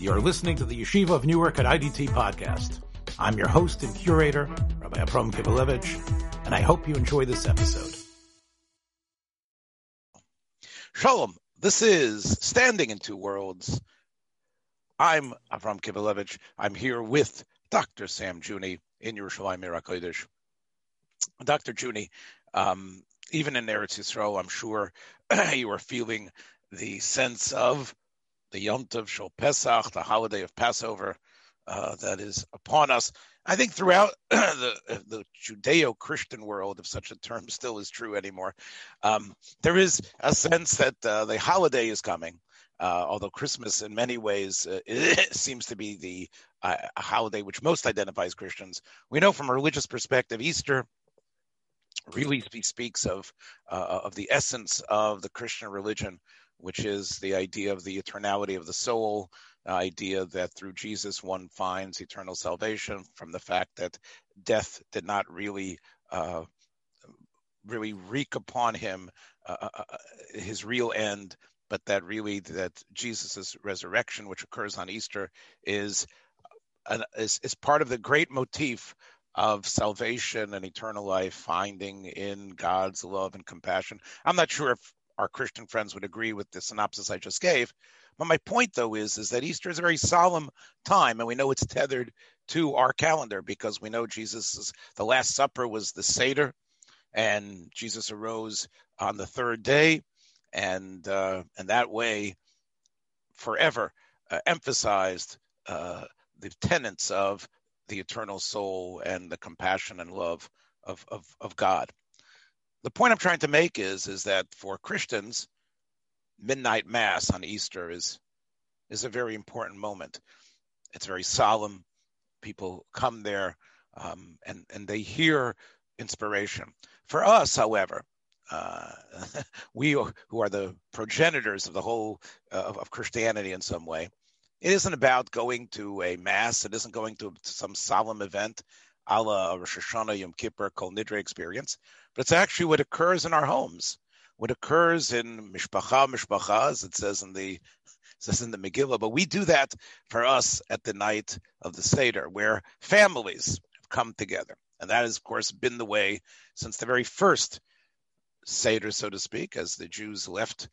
You're listening to the Yeshiva of Newark at IDT podcast. I'm your host and curator, Rabbi Abram Kibalevich, and I hope you enjoy this episode. Shalom. This is Standing in Two Worlds. I'm Avram Kibalevich. I'm here with Dr. Sam Juni in Yerushalayim Mirakodesh. Dr. Juni, um, even in Eretz Yisrael, I'm sure you are feeling the sense of the Yom Tov shel Pesach, the holiday of Passover uh, that is upon us. I think throughout the, the Judeo-Christian world, if such a term still is true anymore, um, there is a sense that uh, the holiday is coming. Uh, although Christmas, in many ways, uh, seems to be the uh, holiday which most identifies Christians, we know from a religious perspective, Easter really speaks of uh, of the essence of the Christian religion, which is the idea of the eternality of the soul, the idea that through Jesus one finds eternal salvation from the fact that death did not really uh, really wreak upon him uh, uh, uh his real end, but that really that Jesus' resurrection, which occurs on Easter, is, an, is is part of the great motif of salvation and eternal life, finding in God's love and compassion. I'm not sure if our Christian friends would agree with the synopsis I just gave. But my point, though, is is that Easter is a very solemn time, and we know it's tethered to our calendar because we know Jesus' the Last Supper was the Seder, and Jesus arose on the third day, and uh, and that way, forever uh, emphasized uh, the tenets of the eternal soul and the compassion and love of, of, of God the point I'm trying to make is is that for Christians, midnight mass on Easter is is a very important moment. It's very solemn. People come there um, and and they hear inspiration. For us, however, uh, we who are the progenitors of the whole uh, of, of, Christianity in some way, it isn't about going to a mass. It isn't going to, to some solemn event, a la Rosh Hashanah, Yom Kippur, Kol Nidre experience but it's actually what occurs in our homes, what occurs in mishpacha, mishpacha, as it says in the says in the Megillah. But we do that for us at the night of the Seder, where families have come together, and that has, of course, been the way since the very first Seder, so to speak, as the Jews left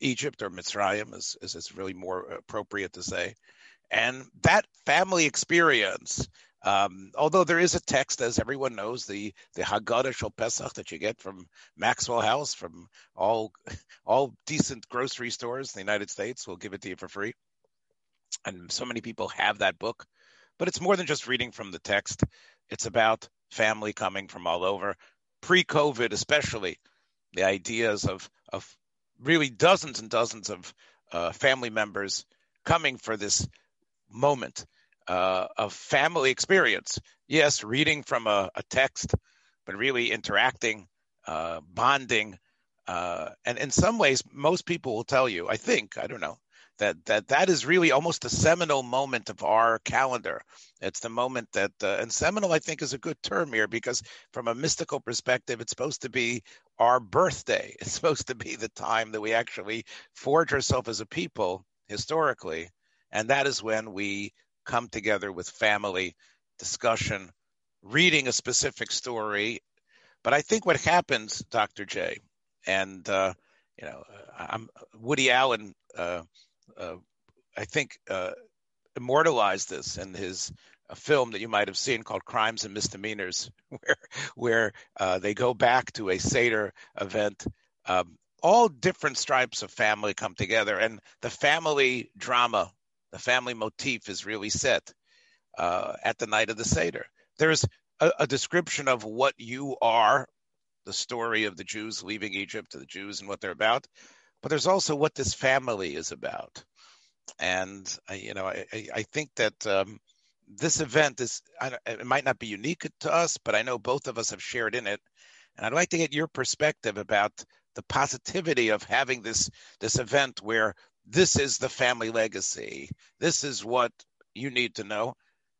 Egypt or Mitzrayim, as, as it's really more appropriate to say. And that family experience um, although there is a text, as everyone knows, the the Haggadah shel Pesach that you get from Maxwell House, from all all decent grocery stores in the United States, will give it to you for free. And so many people have that book, but it's more than just reading from the text. It's about family coming from all over, pre-COVID especially. The ideas of of really dozens and dozens of uh, family members coming for this moment uh, of family experience. Yes, reading from a, a text, but really interacting, uh, bonding, uh, and in some ways, most people will tell you. I think I don't know that that that is really almost a seminal moment of our calendar. It's the moment that, uh, and seminal, I think, is a good term here because from a mystical perspective, it's supposed to be our birthday. It's supposed to be the time that we actually forge ourselves as a people historically, and that is when we come together with family discussion, reading a specific story. But I think what happens, Dr. J, and uh, you know, I'm Woody Allen. Uh, uh, I think uh, immortalized this in his a film that you might have seen called Crimes and Misdemeanors, where where uh, they go back to a Seder event. Um, all different stripes of family come together, and the family drama the family motif is really set uh, at the night of the Seder. There's a, a, description of what you are, the story of the Jews leaving Egypt, to the Jews and what they're about, but there's also what this family is about. And you know, I, I think that um, this event is it might not be unique to us, but I know both of us have shared in it. And I'd like to get your perspective about the positivity of having this this event where this is the family legacy. This is what you need to know.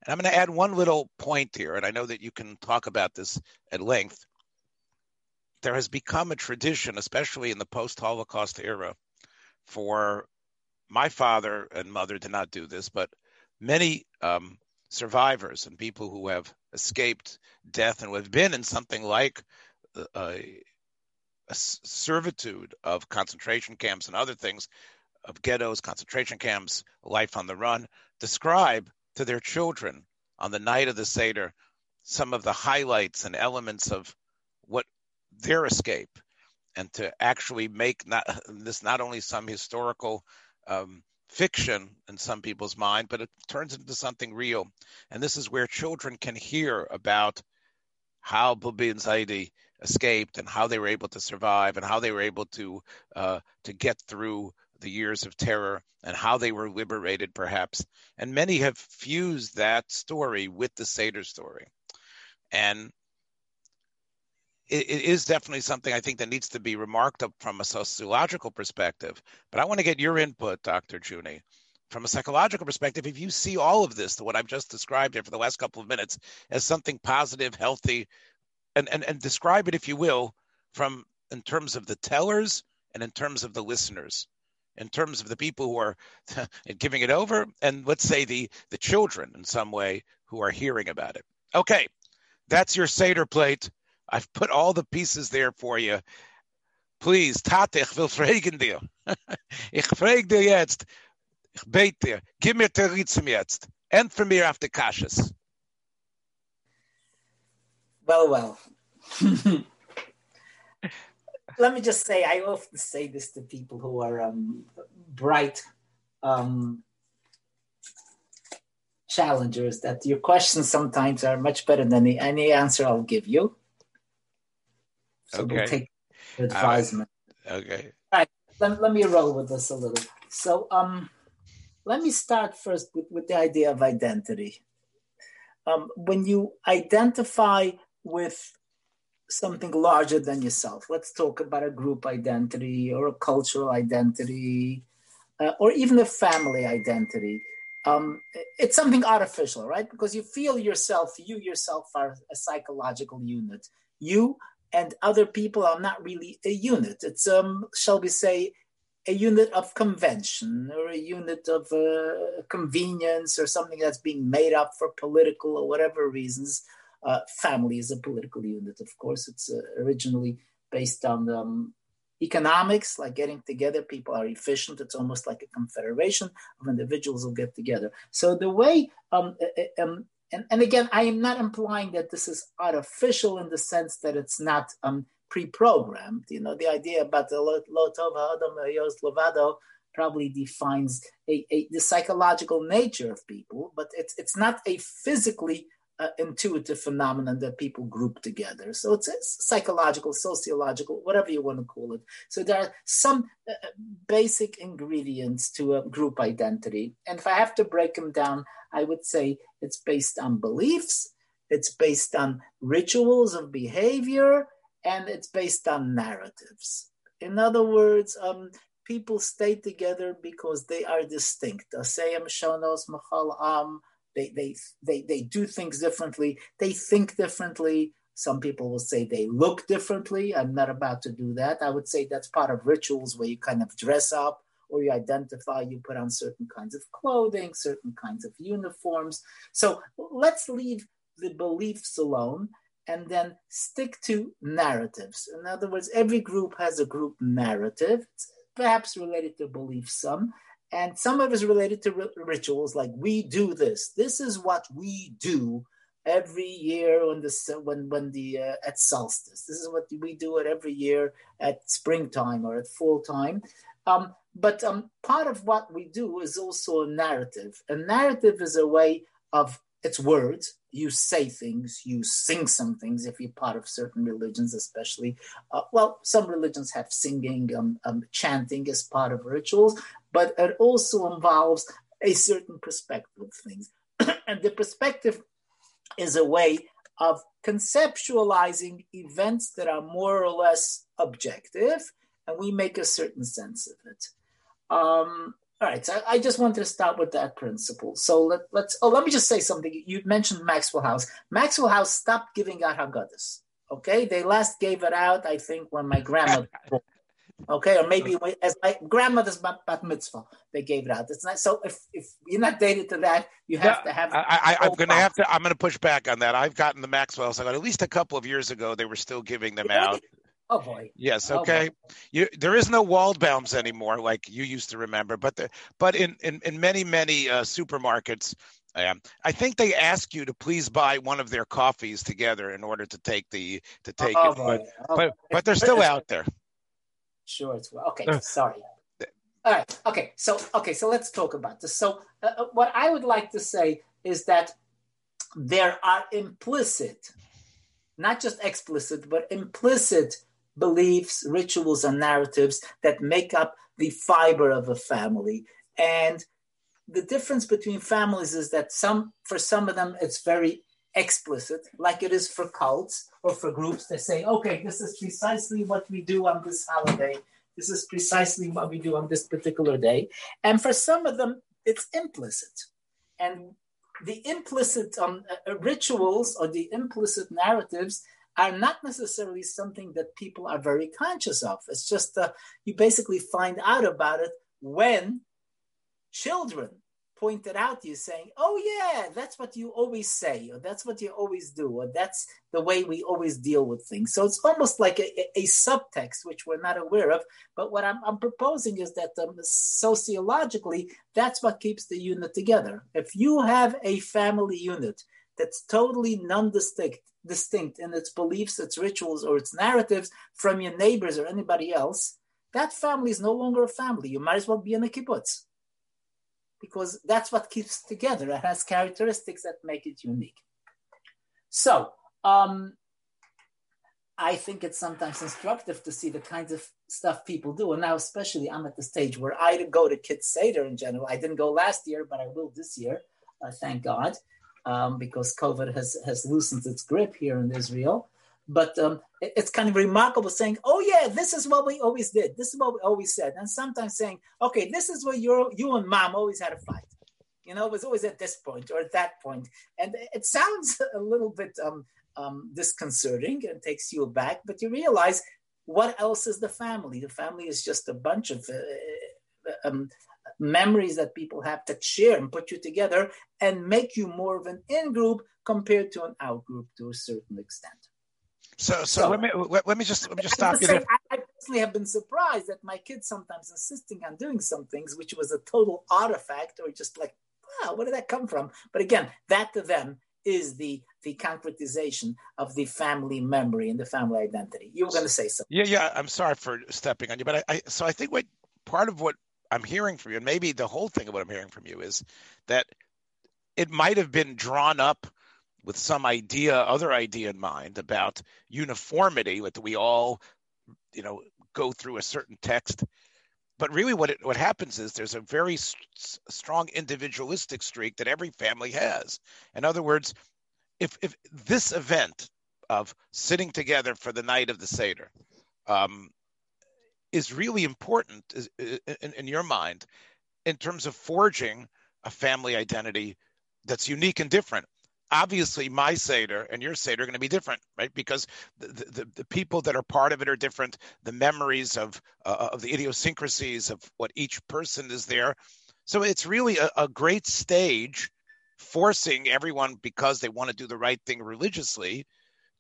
And I'm going to add one little point here, and I know that you can talk about this at length. There has become a tradition, especially in the post Holocaust era, for my father and mother did not do this, but many um, survivors and people who have escaped death and who have been in something like a, a servitude of concentration camps and other things, of ghettos, concentration camps, life on the run, describe to their children on the night of the Seder some of the highlights and elements of what their escape and to actually make not this not only some historical um, fiction in some people's mind, but it turns into something real. And this is where children can hear about how Bubi and Zaidi escaped and how they were able to survive and how they were able to uh, to get through the years of terror and how they were liberated, perhaps. And many have fused that story with the Seder story. And it, it is definitely something I think that needs to be remarked up from a sociological perspective. But I want to get your input, Dr. Juni. From a psychological perspective, if you see all of this, what I've just described here for the last couple of minutes, as something positive, healthy, and, and, and describe it, if you will, from in terms of the tellers and in terms of the listeners, in terms of the people who are giving it over, and let's say the the children in some way who are hearing about it. Okay, that's your Seder plate. I've put all the pieces there for you. Please, Tate, ich will fragen dir. ich frage dir jetzt. Ich bete. Gib mir Terizim jetzt. And for mir after Kashas. Well, well. Let me just say, I often say this to people who are um, bright um, challengers that your questions sometimes are much better than the, any answer I'll give you. So okay. we'll take advisement. Okay. All right. Let, let me roll with this a little. So um, let me start first with, with the idea of identity. Um, when you identify with something larger than yourself, let's talk about a group identity or a cultural identity uh, or even a family identity. Um, it's something artificial, right? Because you feel yourself, you yourself are a psychological unit. You and other people are not really a unit. It's um, shall we say, a unit of convention or a unit of uh, convenience or something that's being made up for political or whatever reasons. Uh, family is a political unit, of course. It's uh, originally based on um, economics, like getting together. People are efficient. It's almost like a confederation of individuals who get together. So the way um, um, and, and again, I am not implying that this is artificial in the sense that it's not um, pre-programmed. You know, the idea about the Lotova Adam Lovado probably defines a, a, the psychological nature of people, but it's it's not a physically uh, intuitive phenomenon that people group together. So it's, it's, psychological, sociological, whatever you want to call it. So there are some uh, uh basic ingredients to a group identity, and if I have to break them down, I would say it's based on beliefs, it's based on rituals of behavior, and it's based on narratives. In other words, um, people stay together because they are distinct. They, they, they, they do things differently. They think differently. Some people will say they look differently. I'm not about to do that. I would say that's part of rituals where you kind of dress up or you identify, you put on certain kinds of clothing, certain kinds of uniforms. So let's leave the beliefs alone and then stick to narratives. In other words, every group has a group narrative, it's perhaps related to beliefs some, and some of it is related to rituals like we do this. This is what we do every year when the when when the uh, at solstice. This is what we do it every year at springtime or at fall time. Um, but um, part of what we do is also a narrative. A narrative is a way of it's words. You say things, you sing some things if you're part of certain religions, especially. Uh, well, some religions have singing, um, um, chanting as part of rituals, but it also involves a certain perspective of things. and the perspective is a way of conceptualizing events that are more or less objective, and we make a certain sense of it. Um, all right, so I just wanted to start with that principle. So let, us Oh, let me just say something. You mentioned Maxwell House. Maxwell House stopped giving out Haggadahs. Okay, they last gave it out, I think, when my grandmother. Okay, or maybe as my grandmother's bat, mitzvah, they gave it out. It's not so. If if you're not dated to that, you have yeah, to have. I, am going to have to. I'm going to push back on that. I've gotten the Maxwell's. I got at least a couple of years ago. They were still giving them out. Oh boy. Yes. Okay. Oh you, there is no Waldbaums anymore, like you used to remember. But the, but in in, in many many uh, supermarkets, um, I think they ask you to please buy one of their coffees together in order to take the to take oh, it. But, oh. but but they're still out there. Sure, it's well. Okay, sorry. All right. Okay. So okay. So let's talk about this. So uh, uh, what I would like to say is that there are implicit, not just explicit, but implicit beliefs, rituals, and narratives that make up the fiber of a family. And the difference between families is that some, for some of them, it's very explicit, like it is for cults or for groups that say, okay, this is precisely what we do on this holiday. This is precisely what we do on this particular day. And for some of them, it's implicit. And the implicit um, uh, rituals or the implicit narratives are not necessarily something that people are very conscious of. It's just uh, you basically find out about it when children pointed out you saying, Oh, yeah, that's what you always say, or that's what you always do, or that's the way we always deal with things. So it's almost like a, a subtext, which we're not aware of. But what I'm, I'm proposing is that um, sociologically, that's what keeps the unit together. If you have a family unit that's totally non-distinct distinct in its beliefs, its rituals, or its narratives from your neighbors or anybody else, that family is no longer a family. You might as well be in a kibbutz because that's what keeps together. It has characteristics that make it unique. So, um, I think it's sometimes instructive to see the kinds of stuff people do. And now, especially, I'm at the stage where I go to Kids Seder in general. I didn't go last year, but I will this year, uh, thank God, um, because COVID has, has loosened its grip here in Israel. But um, it, it's kind of remarkable saying, oh, yeah, this is what we always did. This is what we always said. And sometimes saying, okay, this is where you you and mom always had a fight. You know, it was always at this point or at that point. And it sounds a little bit um, um, disconcerting and takes you aback, but you realize what else is the family? The family is just a bunch of uh, um, memories that people have that share and put you together and make you more of an in group compared to an out group to a certain extent. So, so, so let me let me just let me just stop you there. I, I personally have been surprised that my kids sometimes insisting on doing some things, which was a total artifact or just like, wow, where did that come from? But again, that to them is the the concretization of the family memory and the family identity. You were going to say something. Yeah, yeah. I'm sorry for stepping on you, but I, I so I think what part of what I'm hearing from you, and maybe the whole thing of what I'm hearing from you is that it might have been drawn up with some idea, other idea in mind about uniformity, that we all, you know, go through a certain text. But really, what it, what happens is there's a very strong individualistic streak that every family has. In other words, if if this event of sitting together for the night of the seder um, is really important in, in, in your mind in terms of forging a family identity that's unique and different obviously my Seder and your Seder are going to be different, right? Because the, the, the, people that are part of it are different. The memories of uh, of the idiosyncrasies of what each person is there. So it's really a, a great stage forcing everyone because they want to do the right thing religiously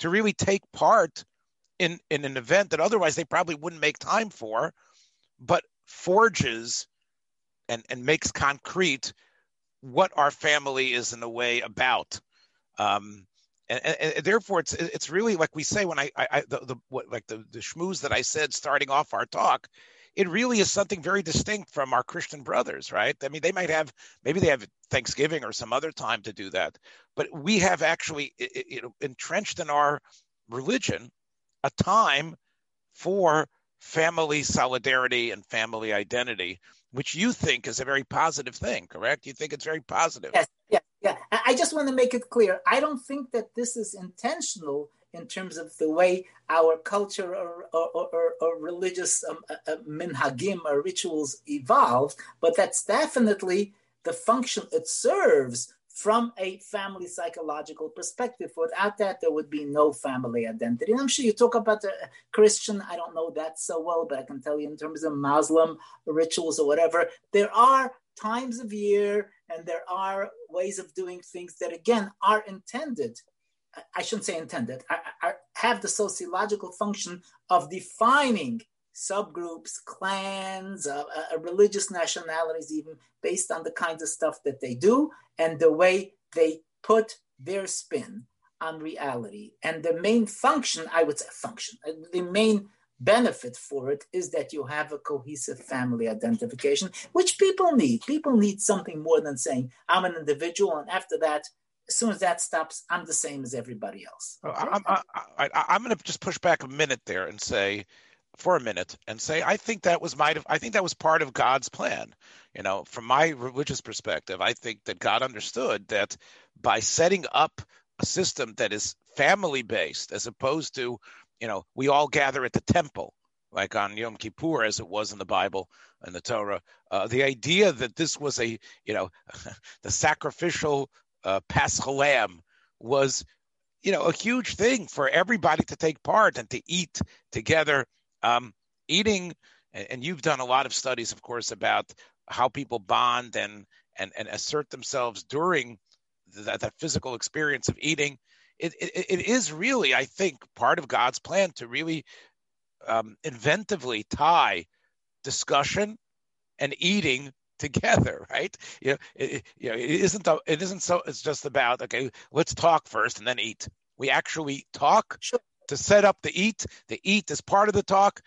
to really take part in, in an event that otherwise they probably wouldn't make time for, but forges and, and makes concrete what our family is in a way about. Um, and, and, and, therefore, it's it's really like we say when I, I, the, the what like the the schmooze that I said starting off our talk, it really is something very distinct from our Christian brothers, right? I mean, they might have maybe they have Thanksgiving or some other time to do that, but we have actually you know entrenched in our religion a time for family solidarity and family identity, which you think is a very positive thing, correct? You think it's very positive. Yes, yeah, yeah. I just want to make it clear. I don't think that this is intentional in terms of the way our culture or, or, or, or religious um, uh, uh, minhagim or rituals evolve, but that's definitely the function it serves from a family psychological perspective. Without that, there would be no family identity. And I'm sure you talk about the Christian, I don't know that so well, but I can tell you in terms of Muslim rituals or whatever, there are times of year and there are ways of doing things that, again, are intended. I shouldn't say intended, I, I have the sociological function of defining subgroups, clans, uh, uh, religious nationalities, even based on the kinds of stuff that they do and the way they put their spin on reality. And the main function, I would say, function, uh, the main benefit for it is that you have a cohesive family identification, which people need. People need something more than saying, I'm an individual, and after that, as soon as that stops, I'm the same as everybody else. Oh, okay? I'm, I, I'm going to just push back a minute there and say, for a minute and say, I think that was might have, I think that was part of God's plan. You know, from my religious perspective, I think that God understood that by setting up a system that is family based, as opposed to, you know, we all gather at the temple, like on Yom Kippur, as it was in the Bible and the Torah, uh, the idea that this was a, you know, the sacrificial uh, Paschal lamb was you know a huge thing for everybody to take part and to eat together um, eating, and you've done a lot of studies, of course, about how people bond and and, and assert themselves during that, that physical experience of eating. It, it, it is really, I think, part of God's plan to really um, inventively tie discussion and eating together, right? You know, it, you know, it isn't it isn't so. It's just about okay, let's talk first and then eat. We actually talk. Sure to set up the eat. The eat is part of the talk.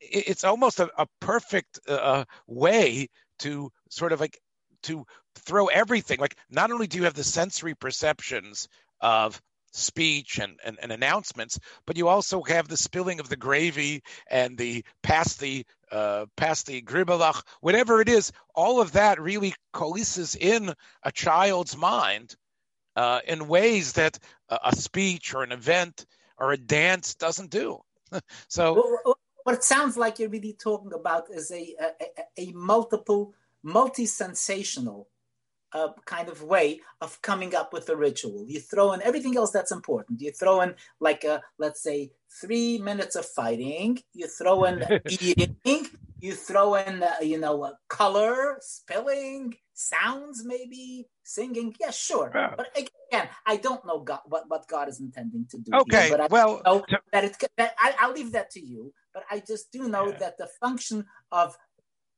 It's almost a, a perfect uh, way to sort of like to throw everything. Like not only do you have the sensory perceptions of speech and, and, and, announcements, but you also have the spilling of the gravy and the past the uh, past the gribelach, whatever it is. All of that really coalesces in a child's mind uh, in ways that a, a speech or an event or a dance doesn't do. so, what it sounds like you're really talking about is a a, a multiple, multi-sensational uh, kind of way of coming up with a ritual. You throw in everything else that's important. You throw in like a let's say three minutes of fighting. You throw in eating. You throw in uh, you know uh, color, spelling, sounds, maybe singing. Yeah, sure. But again, I don't know God, what what God is intending to do. Okay, here, but I well, know that it. That I, will leave that to you. But I just do know yeah. that the function of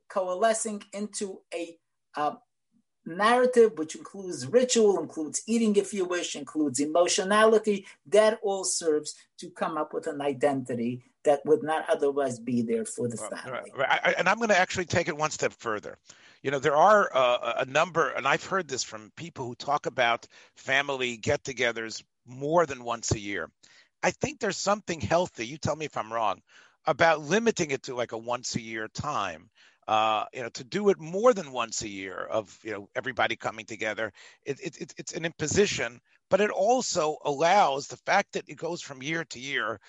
coalescing into a uh, narrative, which includes ritual, includes eating, if you wish, includes emotionality, that all serves to come up with an identity that would not otherwise be there for the family. Right, right. and I'm going to actually take it one step further. You know, there are uh, a number, and I've heard this from people who talk about family get togethers more than once a year. I think there's something healthy, you tell me if I'm wrong, about limiting it to like a once a year time uh, you know, to do it more than once a year of you know everybody coming together, it, it, it, it's an imposition. But it also allows the fact that it goes from year to year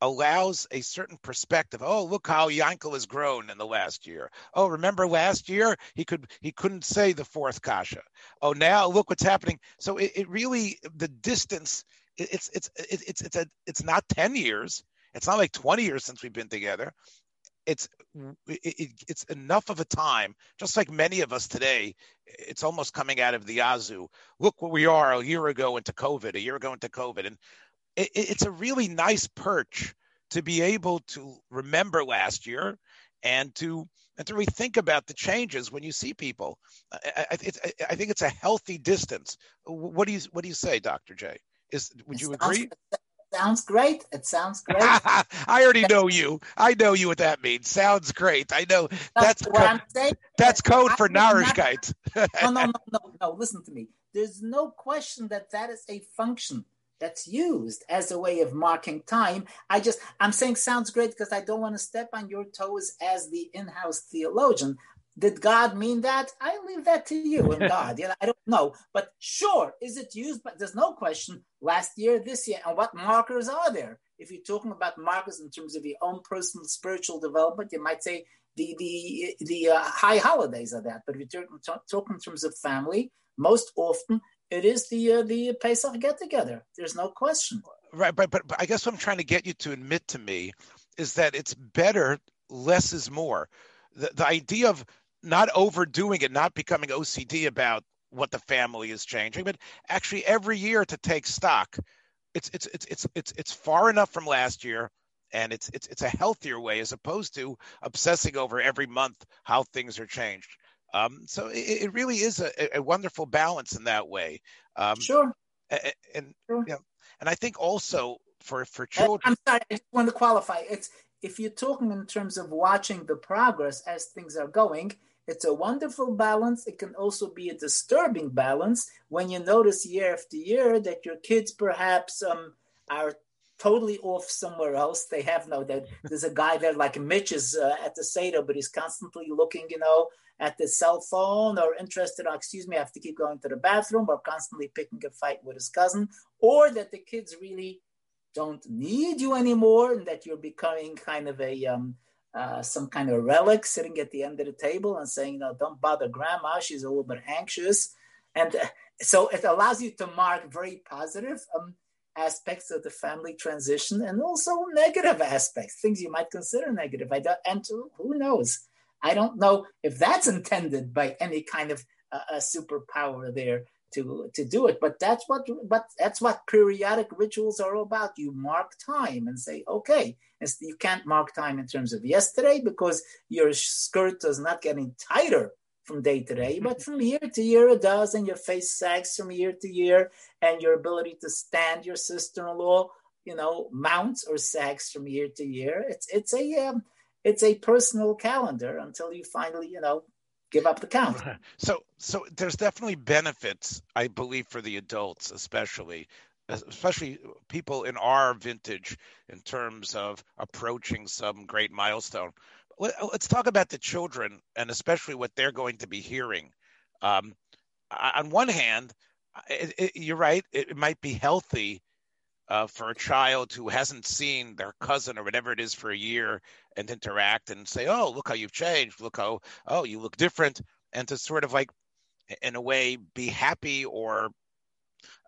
allows a certain perspective. Oh, look how Yankel has grown in the last year. Oh, remember last year he could he couldn't say the fourth kasha. Oh, now look what's happening. So it, it really the distance. it's it's it's it's a it's not ten years. It's not like 20 years since we've been together it's it, it's enough of a time just like many of us today it's almost coming out of the yazoo. Look where we are a year ago into covid a year ago into covid. And it, it's a really nice perch to be able to remember last year and to and to really think about the changes when you see people. I, I, I think it's a healthy distance. What do you what do you say dr j? Is would you agree Sounds great. It sounds great. I already know you. I know you what that means. Sounds great. I know that's what I'm saying. That's code for Narishkeit. no, no, no, no, no. Listen to me. There's no question that that is a function that's used as a way of marking time. I just I'm saying sounds great because I don't want to step on your toes as the in-house theologian. Did God mean that? I leave that to you and God. You know, I don't know. But sure, is it used? But there's no question last year, this year. And what markers are there? If you're talking about markers in terms of your own personal spiritual development, you might say the the the uh, high holidays are that. But if you're talking in terms of family, most often it is the uh, the Pesach get together. There's no question. Right, but, but but I guess what I'm trying to get you to admit to me is that it's better less is more. The the idea of not overdoing it, not becoming OCD about what the family is changing, but actually every year to take stock. It's it's it's it's it's it's far enough from last year and it's it's it's a healthier way as opposed to obsessing over every month how things are changed. Um, so it, it, really is a, a, wonderful balance in that way. Um, sure. And, and sure. Know, and I think also for for children. I'm sorry, I just want to qualify. It's if you're talking in terms of watching the progress as things are going. It's a wonderful balance. It can also be a disturbing balance when you notice year after year that your kids perhaps um, are totally off somewhere else. They have no that there's a guy there like Mitch is uh, at the Seder, but he's constantly looking, you know, at the cell phone or interested. Oh, excuse me, I have to keep going to the bathroom, or constantly picking a fight with his cousin, or that the kids really don't need you anymore, and that you're becoming kind of a um, uh, some kind of relic sitting at the end of the table and saying, know, don't bother grandma, she's a little bit anxious. And uh, so it allows you to mark very positive um, aspects of the family transition and also negative aspects, things you might consider negative. I don't, and who knows? I don't know if that's intended by any kind of uh, a superpower there to to do it. But that's what but that's what periodic rituals are all about. You mark time and say, okay, you can't mark time in terms of yesterday because your skirt is not getting tighter from day to day, but from year to year it does, and your face sags from year to year, and your ability to stand your sister-in-law, you know, mounts or sags from year to year. It's it's a um, it's a personal calendar until you finally, you know, give up the count. So so there's definitely benefits, I believe, for the adults, especially especially people in our vintage in terms of approaching some great milestone let, us talk about the children and especially what they're going to be hearing. Um, on one hand, it, it, you're right. It, might be healthy uh, for a child who hasn't seen their cousin or whatever it is for a year and interact and say, "Oh, look how you've changed. Look how oh you look different," and to sort of like, in a way, be happy or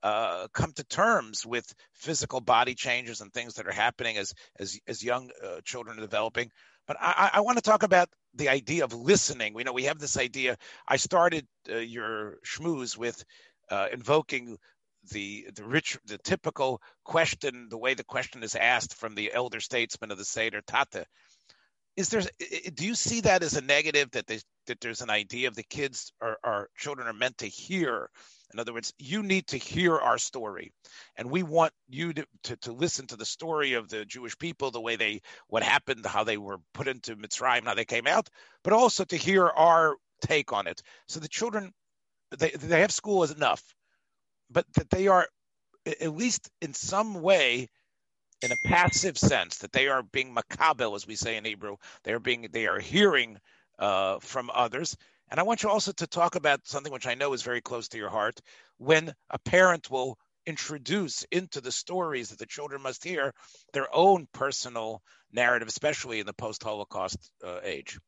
uh, come to terms with physical body changes and things that are happening as as as young uh, children are developing. But I, I want to talk about the idea of listening. We know we have this idea. I started uh, your schmooze with uh, invoking the the rich the typical question, the way the question is asked from the elder statesman of the Seder Tata. Is there do you see that as a negative that they, that there's an idea of the kids or our children are meant to hear in other words, you need to hear our story. And we want you to, to, to, listen to the story of the Jewish people, the way they, what happened, how they were put into Mitzrayim, how they came out, but also to hear our take on it. So the children, they, they have school as enough, but that they are, at least in some way, in a passive sense, that they are being makabel, as we say in Hebrew, they are being, they are hearing uh, from others and I want you also to talk about something which I know is very close to your heart when a parent will introduce into the stories that the children must hear their own personal narrative, especially in the post Holocaust uh, age.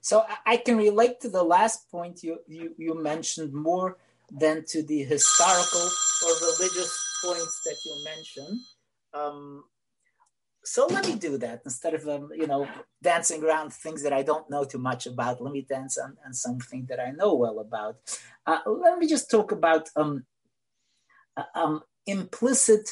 So I can relate to the last point you, you, you mentioned more than to the historical or religious points that you mentioned. Um, so let me do that instead of um, you know dancing around things that I don't know too much about. Let me dance on, on something that I know well about. Uh, let me just talk about um, uh, um, implicit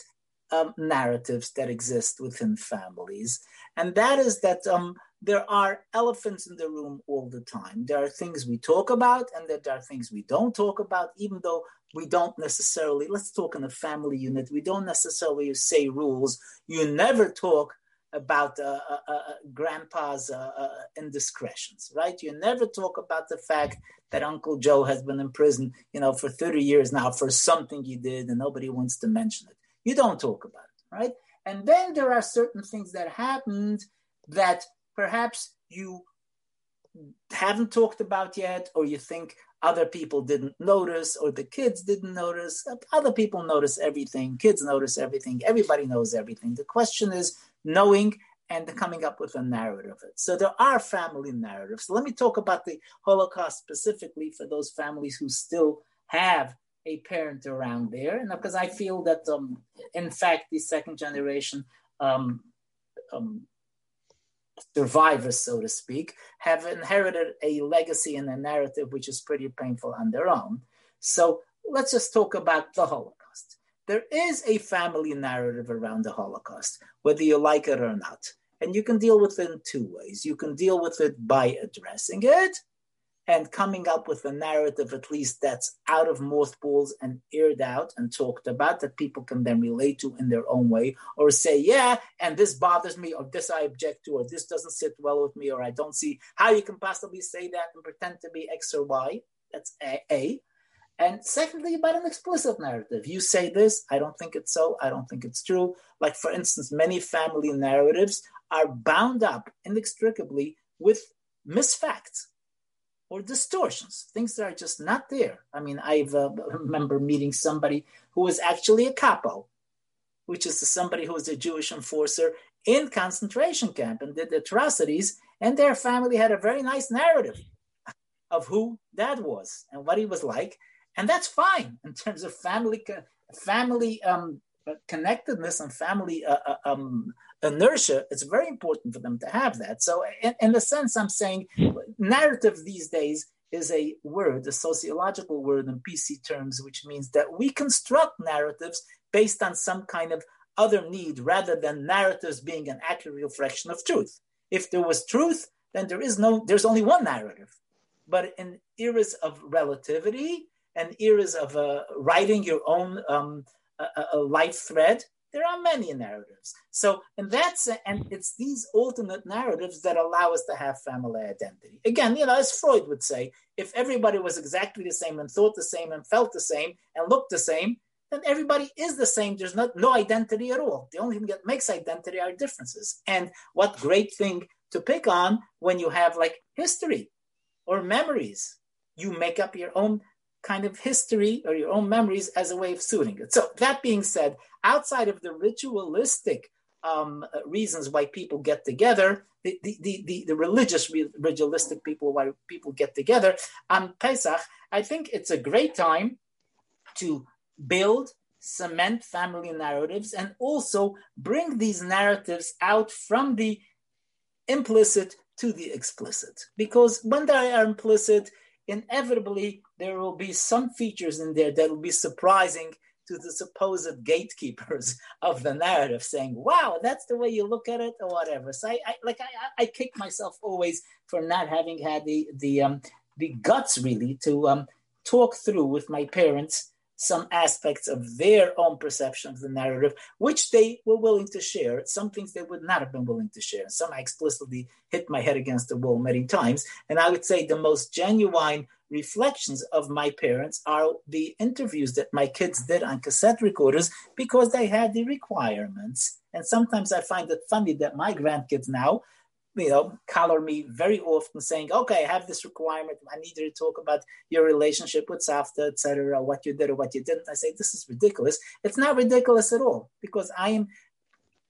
um, narratives that exist within families, and that is that um, there are elephants in the room all the time. There are things we talk about, and there are things we don't talk about, even though we don't necessarily, let's talk in a family unit, we don't necessarily say rules. You never talk about uh, uh, uh, grandpa's uh, uh, indiscretions, right? You never talk about the fact that Uncle Joe has been in prison, you know, for 30 years now for something he did and nobody wants to mention it. You don't talk about it, right? And then there are certain things that happened that perhaps you haven't talked about yet, or you think other people didn't notice or the kids didn't notice other people notice everything kids notice everything everybody knows everything the question is knowing and coming up with a narrative of it. So there are family narratives. Let me talk about the Holocaust specifically for those families who still have a parent around there, and because I feel that, um, in fact, the second generation um, um, survivors, so to speak, have inherited a legacy and a narrative which is pretty painful on their own. So let's just talk about the Holocaust. There is a family narrative around the Holocaust, whether you like it or not. And you can deal with it in two ways. You can deal with it by addressing it, and coming up with a narrative at least that's out of mothballs and aired out and talked about that people can then relate to in their own way or say yeah and this bothers me or this i object to or this doesn't sit well with me or i don't see how you can possibly say that and pretend to be x or y. That's a, a. and secondly about an explicit narrative. You say this i don't think it's so i don't think it's true. Like for instance many family narratives are bound up inextricably with misfacts or distortions, things that are just not there. I mean, I uh, remember meeting somebody who was actually a capo, which is somebody who was a Jewish enforcer in concentration camp and did atrocities, and their family had a very nice narrative of who that was and what he was like, and that's fine in terms of family family um, connectedness and family uh, uh um, inertia, it's very important for them to have that. So, in, in a sense, I'm saying narrative these days is a word, a sociological word in PC terms, which means that we construct narratives based on some kind of other need rather than narratives being an accurate reflection of truth. If there was truth, then there is no, there's only one narrative. But in eras of relativity and eras of uh, writing your own um, a, a life thread, there are many narratives. So, and that's and it's these alternate narratives that allow us to have family identity. Again, you know, as Freud would say, if everybody was exactly the same and thought the same and felt the same and looked the same, then everybody is the same. There's not no identity at all. The only thing that makes identity are differences. And what great thing to pick on when you have like history or memories. You make up your own kind of history or your own memories as a way of soothing it. So, that being said, outside of the ritualistic um, reasons why people get together, the, the, the, the, religious, ritualistic people, why people get together on Pesach, I think it's a great time to build, cement family narratives, and also bring these narratives out from the implicit to the explicit. Because when they are implicit, inevitably there will be some features in there that will be surprising to the supposed gatekeepers of the narrative, saying, "Wow, that's the way you look at it," or whatever. So I, I like I, I kick myself always for not having had the the um, the guts really to um, talk through with my parents some aspects of their own perception of the narrative, which they were willing to share. Some things they would not have been willing to share. Some I explicitly hit my head against the wall many times. And I would say the most genuine reflections of my parents are the interviews that my kids did on cassette recorders because they had the requirements. And sometimes I find it funny that my grandkids now you know, color me very often saying, okay, I have this requirement. I need you to talk about your relationship with Savta, etc., what you did or what you didn't. I say, this is ridiculous. It's not ridiculous at all because I am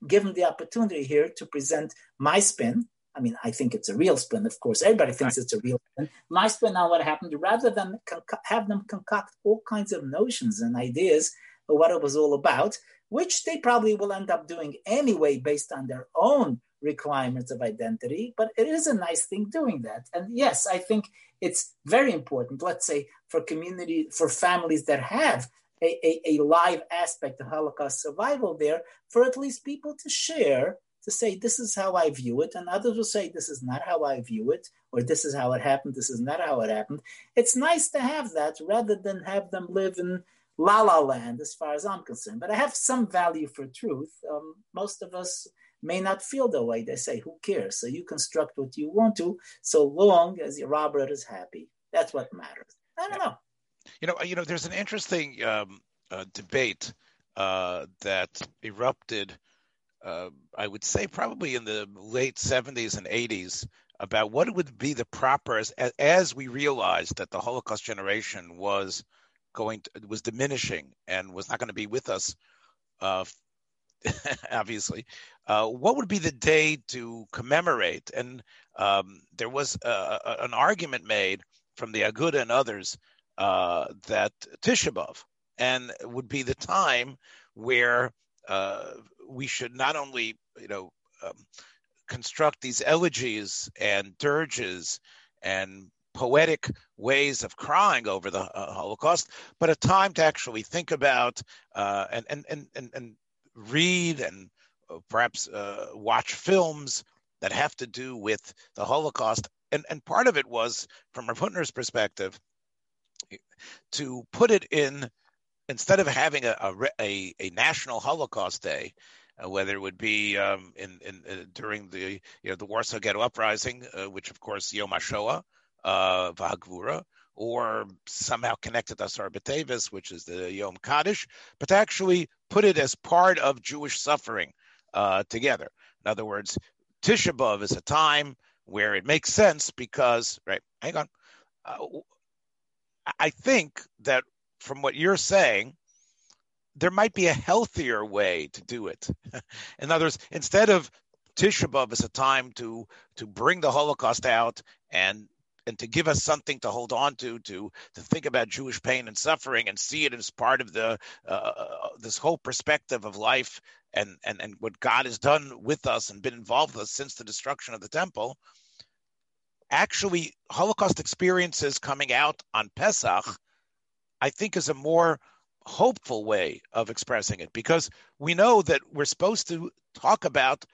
given the opportunity here to present my spin. I mean, I think it's a real spin, of course. Everybody thinks right. it's a real spin. My spin on what happened, rather than have them concoct all kinds of notions and ideas of what it was all about, which they probably will end up doing anyway based on their own requirements of identity, but it is a nice thing doing that. And yes, I think it's very important, let's say, for community, for families that have a, a, a live aspect of Holocaust survival there, for at least people to share, to say, this is how I view it, and others will say, this is not how I view it, or this is how it happened, this is not how it happened. It's nice to have that rather than have them live in la la land, as far as I'm concerned. But I have some value for truth. Um, most of us may not feel the way. They say, who cares? So you construct what you want to, so long as Robert is happy. That's what matters. I don't know. You know, you know, there's an interesting um, uh, debate uh, that erupted. Uh, I would say probably in the late 70s and 80s about what would be the proper as, as we realized that the Holocaust generation was going to, was diminishing and was not going to be with us uh, obviously, uh, what would be the day to commemorate? And um, there was an argument made from the Aguda and others uh, that Tisha B'av and would be the time where uh, we should not only, you know, um, construct these elegies and dirges and poetic ways of crying over the uh, Holocaust, but a time to actually think about uh, and, and, and, and, read and perhaps uh, watch films that have to do with the Holocaust. And, and part of it was, from Rav perspective, to put it in instead of having a, a, a national Holocaust Day, uh, whether it would be um, in, in uh, during the you know the Warsaw Ghetto Uprising, uh, which of course Yom HaShoah, uh, Vahagvura, or somehow connected to Asar B'Tevis, which is the Yom Kaddish, but to actually put it as part of Jewish suffering uh, together. In other words, Tisha B'av is a time where it makes sense because, right, hang on. Uh, I think that from what you're saying, there might be a healthier way to do it. In other words, instead of Tisha B'av as a time to to bring the Holocaust out and and to give us something to hold on to, to to think about Jewish pain and suffering and see it as part of the uh, uh, this whole perspective of life and and and what God has done with us and been involved with us since the destruction of the temple. Actually, Holocaust experiences coming out on Pesach I think is a more hopeful way of expressing it because we know that we're supposed to talk about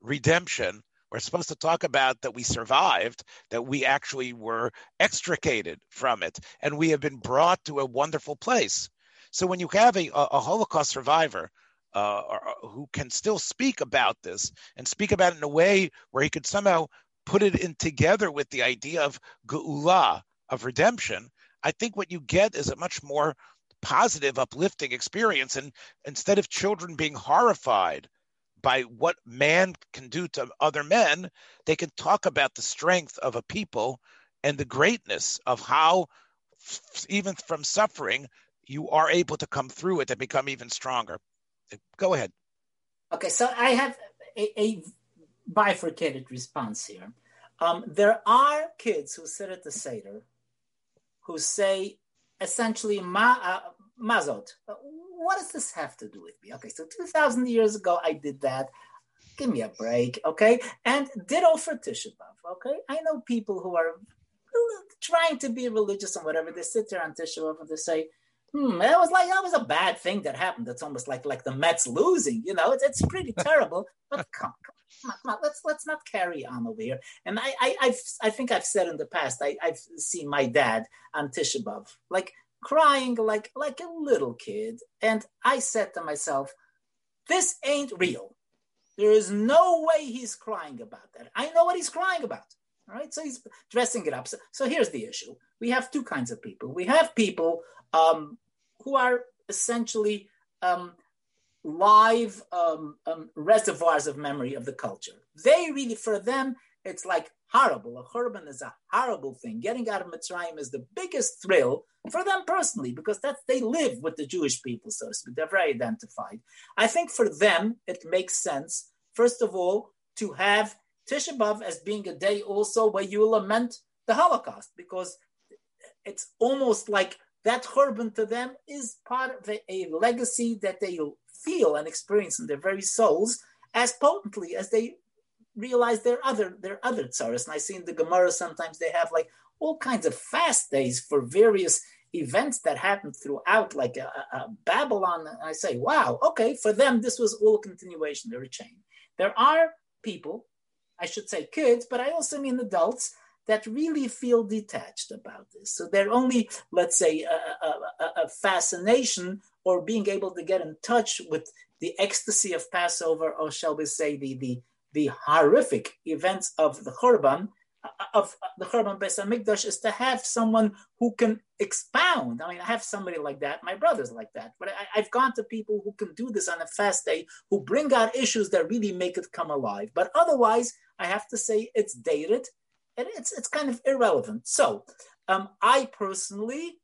redemption. We're supposed to talk about that we survived, that we actually were extricated from it, and we have been brought to a wonderful place. So when you have a, a Holocaust survivor uh, or, who can still speak about this and speak about it in a way where he could somehow put it in together with the idea of geula, of redemption, I think what you get is a much more positive, uplifting experience. And instead of children being horrified by what man can do to other men, they can talk about the strength of a people and the greatness of how, even from suffering, you are able to come through it and become even stronger. Go ahead. Okay, so I have a, a bifurcated response here. Um, there are kids who sit at the Seder who say essentially ma, uh, mazot. What does this have to do with me? Okay, so 2,000 years ago I did that. Give me a break, okay? And ditto for Tisha B'Av, okay? I know people who are trying to be religious and whatever. They sit there on Tisha B'Av and they say, hmm, that was like that was a bad thing that happened. It's almost like like the Mets losing. You know, it's, it's pretty terrible. But come, come, come on, let's let's not carry on over here. And I I I've, i think I've said in the past I, I've seen my dad on Tisha B'av like crying like like a little kid, and I said to myself, this ain't real. There is no way he's crying about that. I know what he's crying about. All right, so he's dressing it up. So, so here's the issue: we have two kinds of people. We have people um, who are essentially um, live um, um, reservoirs of memory of the culture. They really, for them, it's like horrible. A churban is a horrible thing. Getting out of Mitzrayim is the biggest thrill for them personally because that's they live with the Jewish people, so to speak. They're very identified. I think for them it makes sense, first of all, to have Tisha B'av as being a day also where you lament the Holocaust because it's almost like that churban to them is part of a, a, legacy that they feel and experience in their very souls as potently as they realize their other their other tsaras. And I see in the Gemara sometimes they have like all kinds of fast days for various events that happened throughout, like a, a Babylon. And I say, wow, okay, for them this was all a continuation, they're a chain. There are people, I should say kids, but I also mean adults that really feel detached about this. So they're only, let's say, a, a, a, fascination or being able to get in touch with the ecstasy of Passover, or shall we say, the the, the horrific events of the uh, of the Churban Beis Hamikdash, is to have someone who can expound. I mean, I have somebody like that. My brother's like that, but I, I've gone to people who can do this on a fast day, who bring out issues that really make it come alive. But otherwise, I have to say it's dated it's it's kind of irrelevant. So um, I personally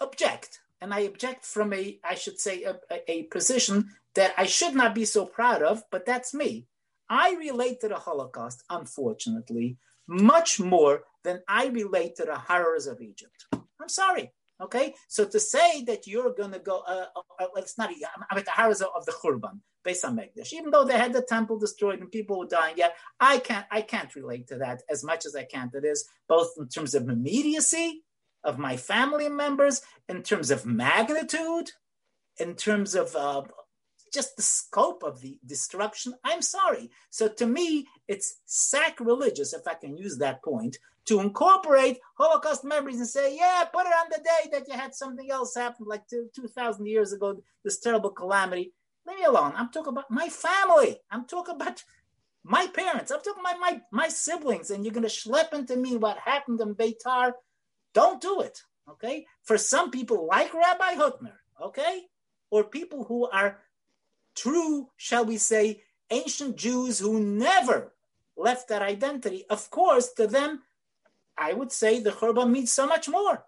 object, and I object from a, I should say, a, a, position that I should not be so proud of, but that's me. I relate to the Holocaust, unfortunately, much more than I relate to the horrors of Egypt. I'm sorry. Okay, so to say that you're to go, uh, uh, uh it's not. I mean, the horrors of the Churban on Megdash, even though they had the temple destroyed and people were dying. Yet I can't, I can't relate to that as much as I can to this, both in terms of immediacy of my family members, in terms of magnitude, in terms of uh, just the scope of the destruction. I'm sorry. So to me, it's sacrilegious, if I can use that point, to incorporate Holocaust memories and say, yeah, put it on the day that you had something else happen like two, 2,000 years ago, this terrible calamity. Leave me alone. I'm talking about my family. I'm talking about my parents. I'm talking about my, my siblings. And you're going to schlep into me what happened in Beitar. Don't do it. Okay. For some people like Rabbi Hutner, okay, or people who are true, shall we say, ancient Jews who never left that identity, of course, to them, I would say the Churban means so much more,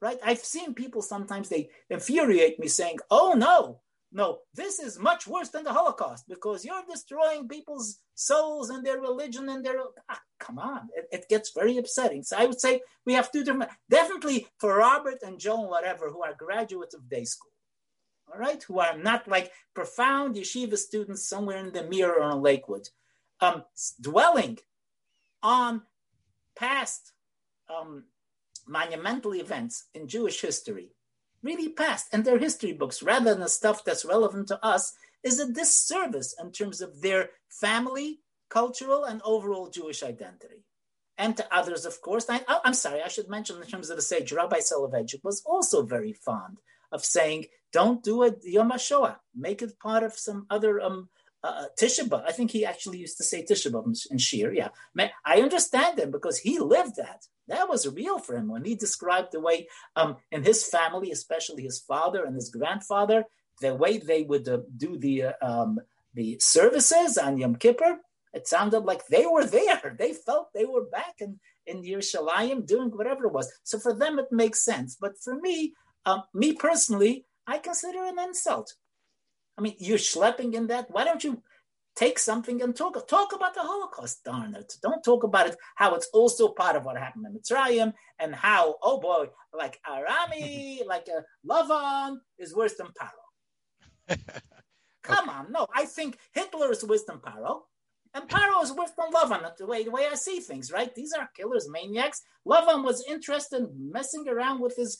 right? I've seen people sometimes they infuriate me saying, "Oh no, no, this is much worse than the Holocaust because you're destroying people's souls and their religion and their." Ah, come on, it, it, gets very upsetting. So I would say we have two different. Definitely for Robert and Joan, whatever, who are graduates of day school, all right, who are not like profound yeshiva students somewhere in the Mir or in Lakewood, um, dwelling on past um, monumental events in Jewish history, really past, and their history books, rather than the stuff that's relevant to us, is a disservice in terms of their family, cultural, and overall Jewish identity. And to others, of course. I, am sorry, I should mention in terms of the sage, Rabbi Soloveitchik was also very fond of saying, don't do it Yom HaShoah. Make it part of some other um, uh, Tisha B'Av. I think he actually used to say Tisha B'Av in Shir. Yeah, I understand him because he lived that. That was real for him when he described the way um, in his family, especially his father and his grandfather, the way they would uh, do the uh, um, the services on Yom Kippur. It sounded like they were there. They felt they were back in in Yerushalayim doing whatever it was. So for them, it makes sense. But for me, um, me personally, I consider an insult I mean, you're schlepping in that. Why don't you take something and talk talk about the Holocaust? Darn it! Don't talk about it. How it's also part of what happened in Mitzrayim, and how oh boy, like Arami, like a uh, Lavan is worse than Paro. Come on, no. I think Hitler is worse than Paro. And Paro is worse than Lavan, the way, the way I see things, right? These are killers, maniacs. Lavan was interested in messing around with his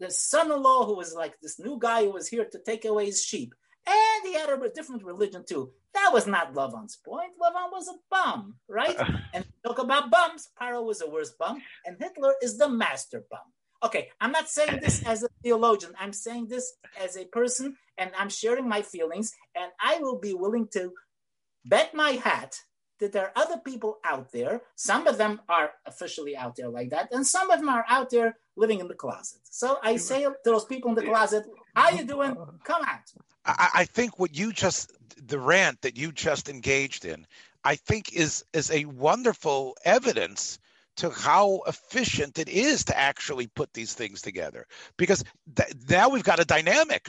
the son-in-law who was like this new guy who was here to take away his sheep. And he had a different religion too. That was not Lavan's point. Lavan was a bum, right? Uh. and talk about bums. Paro was the worst bum, and Hitler is the master bum. Okay, I'm not saying this as a theologian. I'm saying this as a person, and I'm sharing my feelings. And I will be willing to bet my hat that there are other people out there. Some of them are officially out there like that, and some of them are out there living in the closet. So I say to those people in the closet, "How you doing? Come out." I, I think what you just the rant that you just engaged in, I think is is a wonderful evidence to how efficient it is to actually put these things together. Because th- now we've got a dynamic.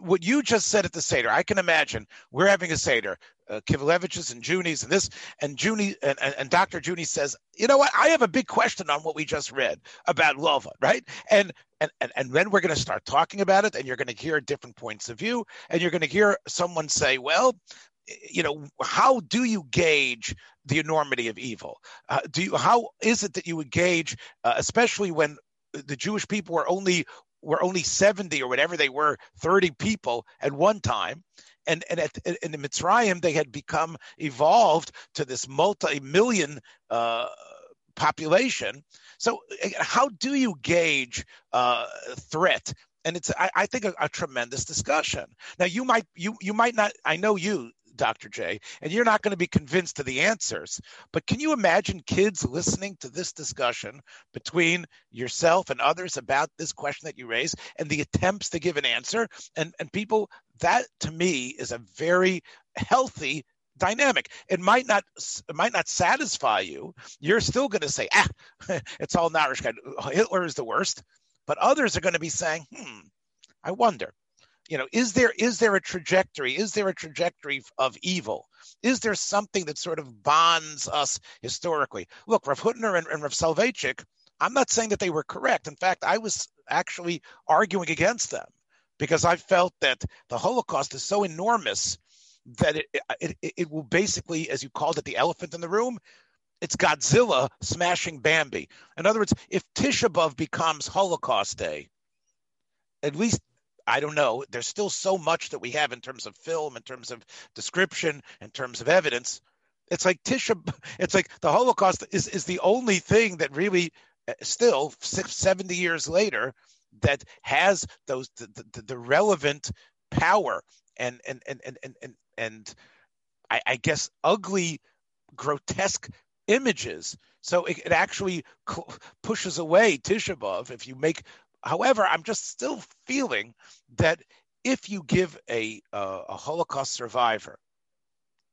What you just said at the Seder, I can imagine we're having a Seder, uh, and Junie's and this, and Junie and, and, and, Dr. Junie says, you know what? I have a big question on what we just read about Lavan, right? And and, and, and then we're going to start talking about it and you're going to hear different points of view and you're going to hear someone say well you know how do you gauge the enormity of evil uh, do you how is it that you would gauge uh, especially when the jewish people were only were only 70 or whatever they were 30 people at one time and and at, in the Mitzrayim they had become evolved to this multi-million uh, population. So, eh, how do you gauge uh, threat? And it's, I, I think, a, a, tremendous discussion. Now, you might, you, you might not. I know you, Dr. J, and you're not going to be convinced of the answers. But can you imagine kids listening to this discussion between yourself and others about this question that you raise and the attempts to give an answer? And and people, that to me is a very healthy dynamic. It might not it might not satisfy you. You're still going to say, ah, it's all Narishkeit. Hitler is the worst. But others are going to be saying, hmm, I wonder, you know, is there is there a trajectory? Is there a trajectory of evil? Is there something that sort of bonds us historically? Look, Rav Hutner and, and Rav Soloveitchik, I'm not saying that they were correct. In fact, I was actually arguing against them because I felt that the Holocaust is so enormous that it, it, it will basically, as you called it, the elephant in the room, it's Godzilla smashing Bambi. In other words, if Tisha B'av becomes Holocaust Day, at least I don't know. There's still so much that we have in terms of film, in terms of description, in terms of evidence. It's like Tisha. It's like the Holocaust is is the only thing that really, uh, still 70 years later, that has those the, the, the relevant power and and and and and and, and I, I guess ugly, grotesque images. So it, it actually pushes away Tisha B'av if you make. However, I'm just still feeling that if you give a uh, a Holocaust survivor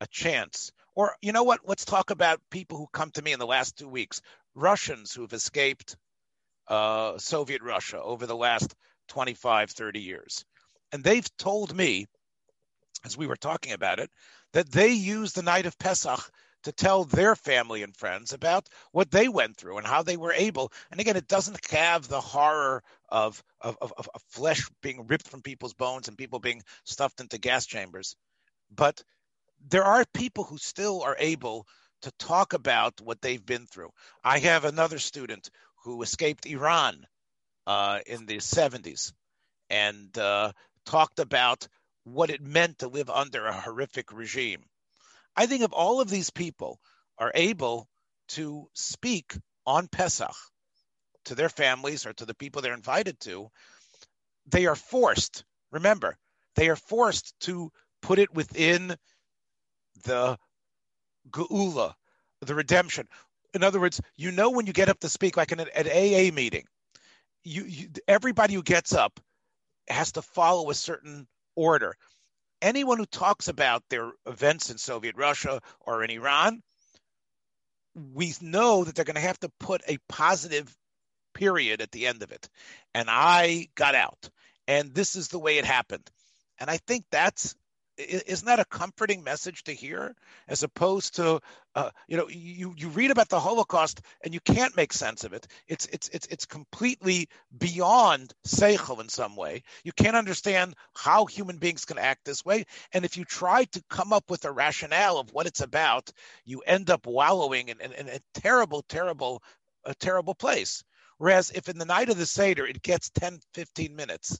a chance, or you know what? Let's talk about people who come to me in the last two weeks, Russians who've escaped uh, Soviet Russia over the last 25, 30 years. And they've told me, as we were talking about it, that they use the night of Pesach to tell their family and friends about what they went through and how they were able. And again, it doesn't have the horror of, of, of, of flesh being ripped from people's bones and people being stuffed into gas chambers. But there are people who still are able to talk about what they've been through. I have another student who escaped Iran uh, in the 70s and uh, talked about what it meant to live under a horrific regime. I think if all of these people are able to speak on Pesach to their families or to the people they're invited to, they are forced, remember, they are forced to put it within the geula, the redemption in other words, you know when you get up to speak, like in an, an AA meeting, you, you everybody who gets up has to follow a certain order. Anyone who talks about their events in Soviet Russia or in Iran, we know that they're going to have to put a positive period at the end of it. And I got out. And this is the way it happened. And I think that's isn't that a comforting message to hear as opposed to uh, you know you you read about the holocaust and you can't make sense of it it's it's it's it's completely beyond seichel in some way you can't understand how human beings can act this way and if you try to come up with a rationale of what it's about you end up wallowing in, in, in a terrible terrible a terrible place whereas if in the night of the seder it gets 10 15 minutes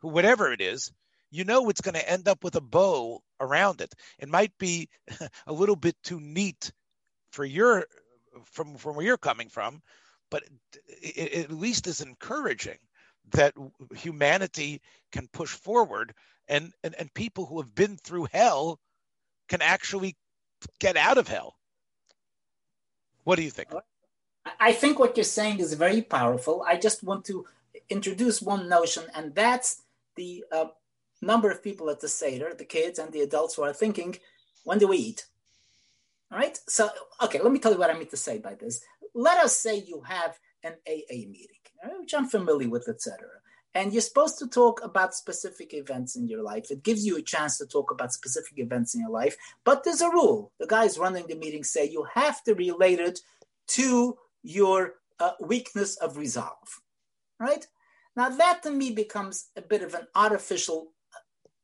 whatever it is you know it's going to end up with a bow around it. It might be a little bit too neat for your from from where you're coming from, but it, it at least is encouraging that humanity can push forward and, and and people who have been through hell can actually get out of hell. What do you think? I think what you're saying is very powerful. I just want to introduce one notion, and that's the uh, number of people at the Seder, the kids and the adults who are thinking, when do we eat? All right. So, okay, let me tell you what I mean to say by this. Let us say you have an AA meeting, which I'm familiar with, etc. And you're supposed to talk about specific events in your life. It gives you a chance to talk about specific events in your life. But there's a rule. The guys running the meeting say you have to relate it to your uh, weakness of resolve. Right? Now, that to me becomes a bit of an artificial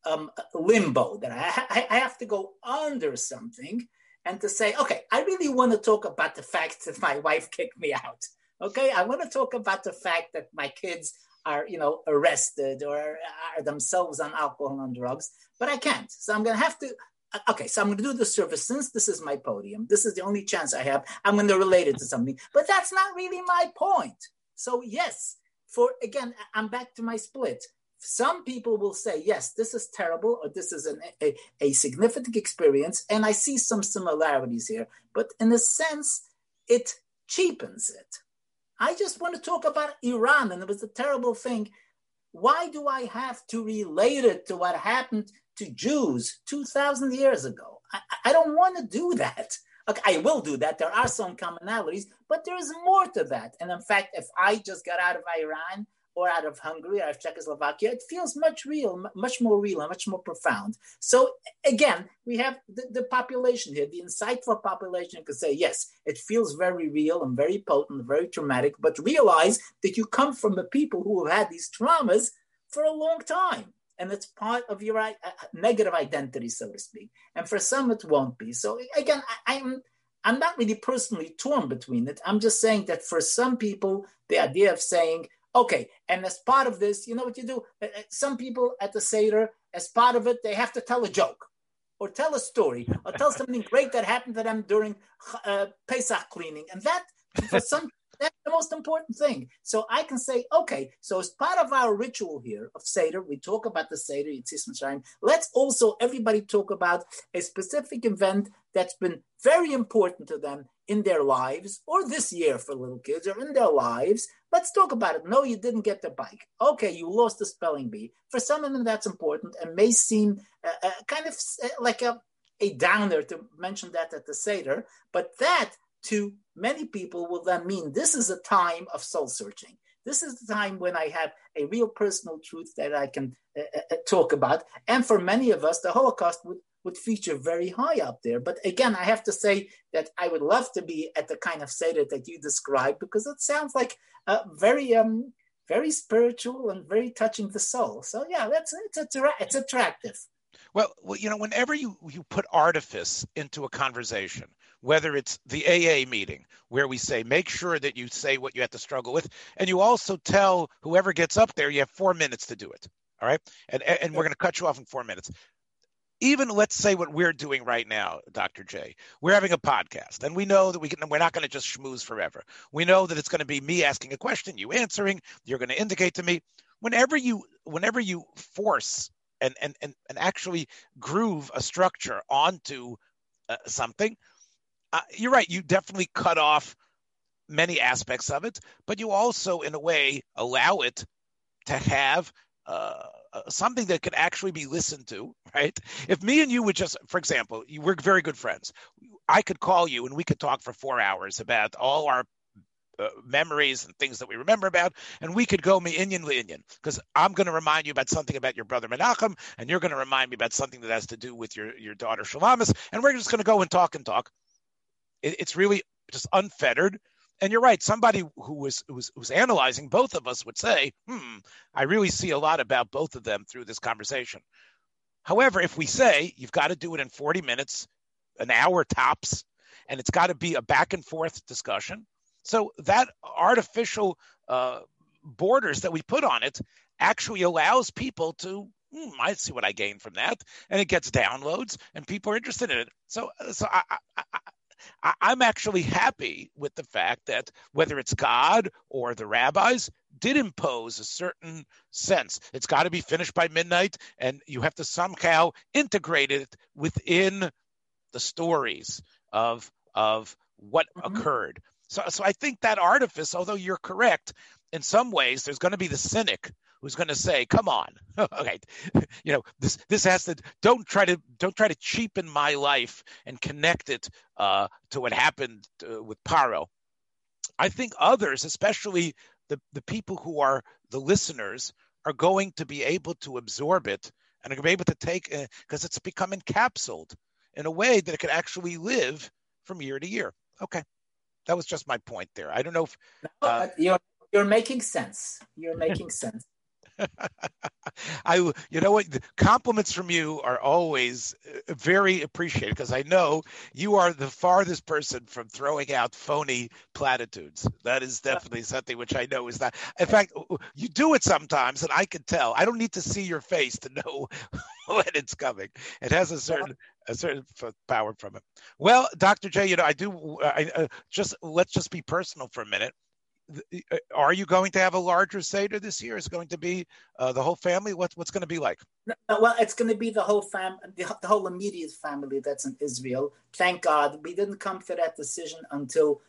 um, limbo that I, I have to go under something and to say, okay, I really want to talk about the fact that my wife kicked me out. Okay, I want to talk about the fact that my kids are, you know, arrested or are themselves on alcohol and drugs, but I can't. So I'm going to have to. Okay, so I'm going to do the service since this is my podium. This is the only chance I have. I'm going to relate it to something, but that's not really my point. So yes, for again, I'm back to my split some people will say, yes, this is terrible, or this is an, a, a significant experience, and I see some similarities here. But in a sense, it cheapens it. I just want to talk about Iran, and it was a terrible thing. Why do I have to relate it to what happened to Jews 2,000 years ago? I, I don't want to do that. Okay, I will do that. There are some commonalities, but there is more to that. And in fact, if I just got out of Iran, or out of Hungary, or Czechoslovakia, it feels much real, much more real, and much more profound. So again, we have the, the population here, the insightful population could say, yes, it feels very real and very potent, very traumatic, but realize that you come from the people who have had these traumas for a long time. And it's part of your uh, negative identity, so to speak. And for some, it won't be. So again, I, I'm I'm not really personally torn between it. I'm just saying that for some people, the idea of saying, Okay, and as part of this, you know what you do? Uh, uh, some people at the Seder, as part of it, they have to tell a joke or tell a story or tell something great that happened to them during uh, Pesach cleaning. And that, for some, that's the most important thing. So I can say, okay, so as part of our ritual here of Seder, we talk about the Seder, Yetzias Mitzrayim. Let's also, everybody talk about a specific event that's been very important to them in their lives, or this year for little kids, or in their lives. Let's talk about it. No, you didn't get the bike. Okay, you lost the spelling bee. For some of them, that's important and may seem uh, uh, kind of uh, like a, a downer to mention that at the Seder, but that to many people will then mean this is a time of soul searching. This is the time when I have a real personal truth that I can uh, uh, uh talk about. And for many of us, the Holocaust would would feature very high up there. But again, I have to say that I would love to be at the kind of Seder that you described because it sounds like a very um very spiritual and very touching the soul. So yeah, that's it's it's attractive. Well, well, you know, whenever you you put artifice into a conversation, whether it's the AA meeting where we say make sure that you say what you have to struggle with, and you also tell whoever gets up there you have four minutes to do it. All right, and and we're going to cut you off in four minutes even let's say what we're doing right now, Dr. J, we're having a podcast and we know that we can, we're not going to just schmooze forever. We know that it's going to be me asking a question, you answering, you're going to indicate to me whenever you, whenever you force and, and, and, and actually groove a structure onto uh, something, uh, you're right. You definitely cut off many aspects of it, but you also, in a way, allow it to have uh, uh, something that could actually be listened to, right? If me and you would just, for example, we're very good friends. I could call you and we could talk for four hours about all our uh, memories and things that we remember about, and we could go me inyan inyan because I'm going to remind you about something about your brother Menachem, and you're going to remind me about something that has to do with your your daughter Shalamis, and we're just going to go and talk and talk. It, it's really just unfettered, and you're right. Somebody who was who was, who was analyzing both of us would say, "Hmm, I really see a lot about both of them through this conversation." However, if we say you've got to do it in 40 minutes, an hour tops, and it's got to be a back and forth discussion, so that artificial uh, borders that we put on it actually allows people to hmm, I see what I gain from that, and it gets downloads, and people are interested in it. So, so I, I, I, am actually happy with the fact that whether it's God or the rabbis did impose a certain sense. It's got to be finished by midnight, and you have to somehow integrate it within the stories of of what mm-hmm. occurred. So, so I think that artifice, although you're correct, in some ways, there's going to be the cynic who's going to say, "Come on, okay, you know this this has to don't try to don't try to cheapen my life and connect it uh, to what happened uh, with Paro." I think others, especially the the people who are the listeners, are going to be able to absorb it and are going to be able to take because uh, it's become encapsulated in a way that it can actually live from year to year. Okay, that was just my point there. I don't know if uh, you're you're making sense. You're making sense. I, you know what, compliments from you are always uh, very appreciated because I know you are the farthest person from throwing out phony platitudes. That is definitely something which I know is not. In fact, you do it sometimes, and I can tell. I don't need to see your face to know when it's coming. It has a certain a certain power from it. Well, Dr. J, you know, I do. I, uh, just let's just be personal for a minute. Uh, are you going to have a larger seder this year? Is going to be uh, the whole family? What's what's going to be like? No, well, it's going to be the whole fam, the, the, whole immediate family that's in Israel. Thank God we didn't come to that decision until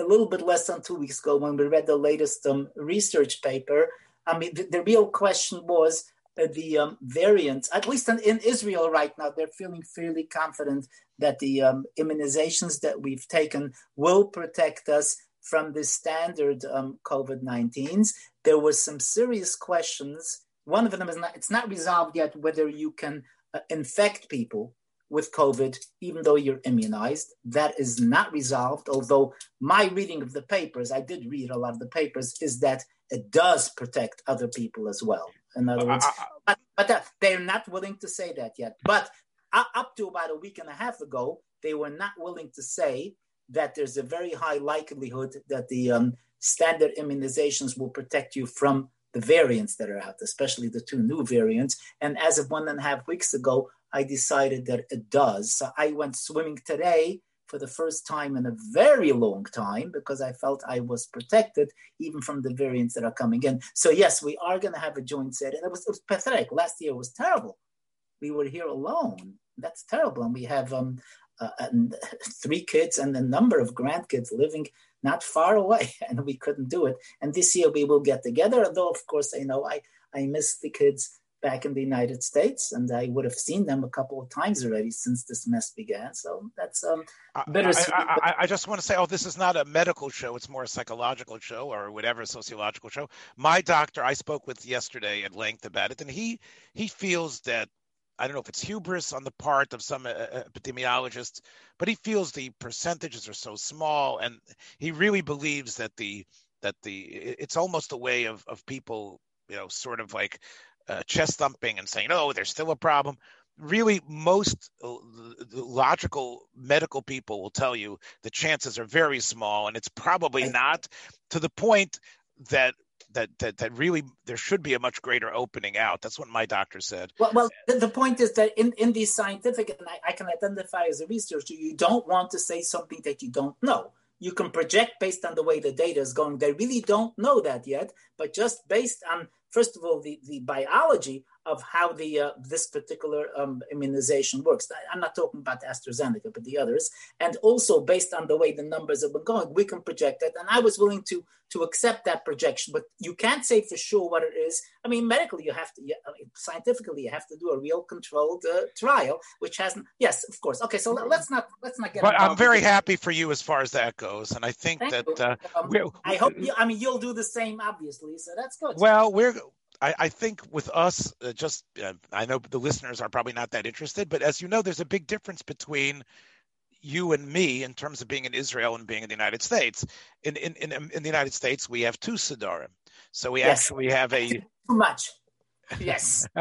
a little bit less than two weeks ago when we read the latest um, research paper. I mean, the, the real question was uh, the um, variants. At least in, in, Israel right now, they're feeling fairly confident that the um, immunizations that we've taken will protect us from the standard um, COVID 19s. There were some serious questions. One of them is not, it's not resolved yet whether you can uh, infect people with COVID, even though you're immunized. That is not resolved, although my reading of the papers, I did read a lot of the papers, is that it does protect other people as well. In other words, but, but uh, they're not willing to say that yet. But uh, up to about a week and a half ago, they were not willing to say that there's a very high likelihood that the um, standard immunizations will protect you from the variants that are out, especially the two new variants. And as of one and a half weeks ago, I decided that it does. So I went swimming today for the first time in a very long time because I felt I was protected even from the variants that are coming in. So yes, we are going to have a joint set, and it was, it was pathetic. Last year was terrible. We were here alone. That's terrible, and we have um, and three kids and a number of grandkids living not far away, and we couldn't do it. And this year we will get together. Although, of course, you know I I miss the kids back in the United States, and I would have seen them a couple of times already since this mess began. So that's um, bittersweet. I, I, I, just want to say, oh, this is not a medical show; it's more a psychological show or whatever sociological show. My doctor, I spoke with yesterday at length about it, and he he feels that. I don't know if it's hubris on the part of some uh, uh epidemiologists, but he feels the percentages are so small, and he really believes that the that the it's almost a way of of people you know sort of like uh, chest thumping and saying, "Oh, there's still a problem." Really, most uh, logical medical people will tell you the chances are very small, and it's probably not to the point that that that that really there should be a much greater opening out. That's what my doctor said. Well, well, the, point is that in in these scientific, and I, I can identify as a researcher, you don't want to say something that you don't know you can project based on the way the data is going. They really don't know that yet, but just based on, first of all, the, the biology of how the uh, this particular um, immunization works. I'm not talking about AstraZeneca, but the others. And also based on the way the numbers have been going, we can project it. And I was willing to to accept that projection, but you can't say for sure what it is. I mean, medically, you have to, I mean, scientifically, you have to do a real controlled uh, trial, which hasn't. Yes, of course. Okay, so let's not let's not get. But I'm very happy for you as far as that goes, and I think Thank that. Uh, um, I hope. You, I mean, you'll do the same, obviously. So that's good. Well, we're I, I, think with us, uh, just uh, I know the listeners are probably not that interested, but as you know, there's a big difference between you and me in terms of being in Israel and being in the United States. In in in, in the United States, we have two Sedarim, so we yes. actually have a too much. Yes.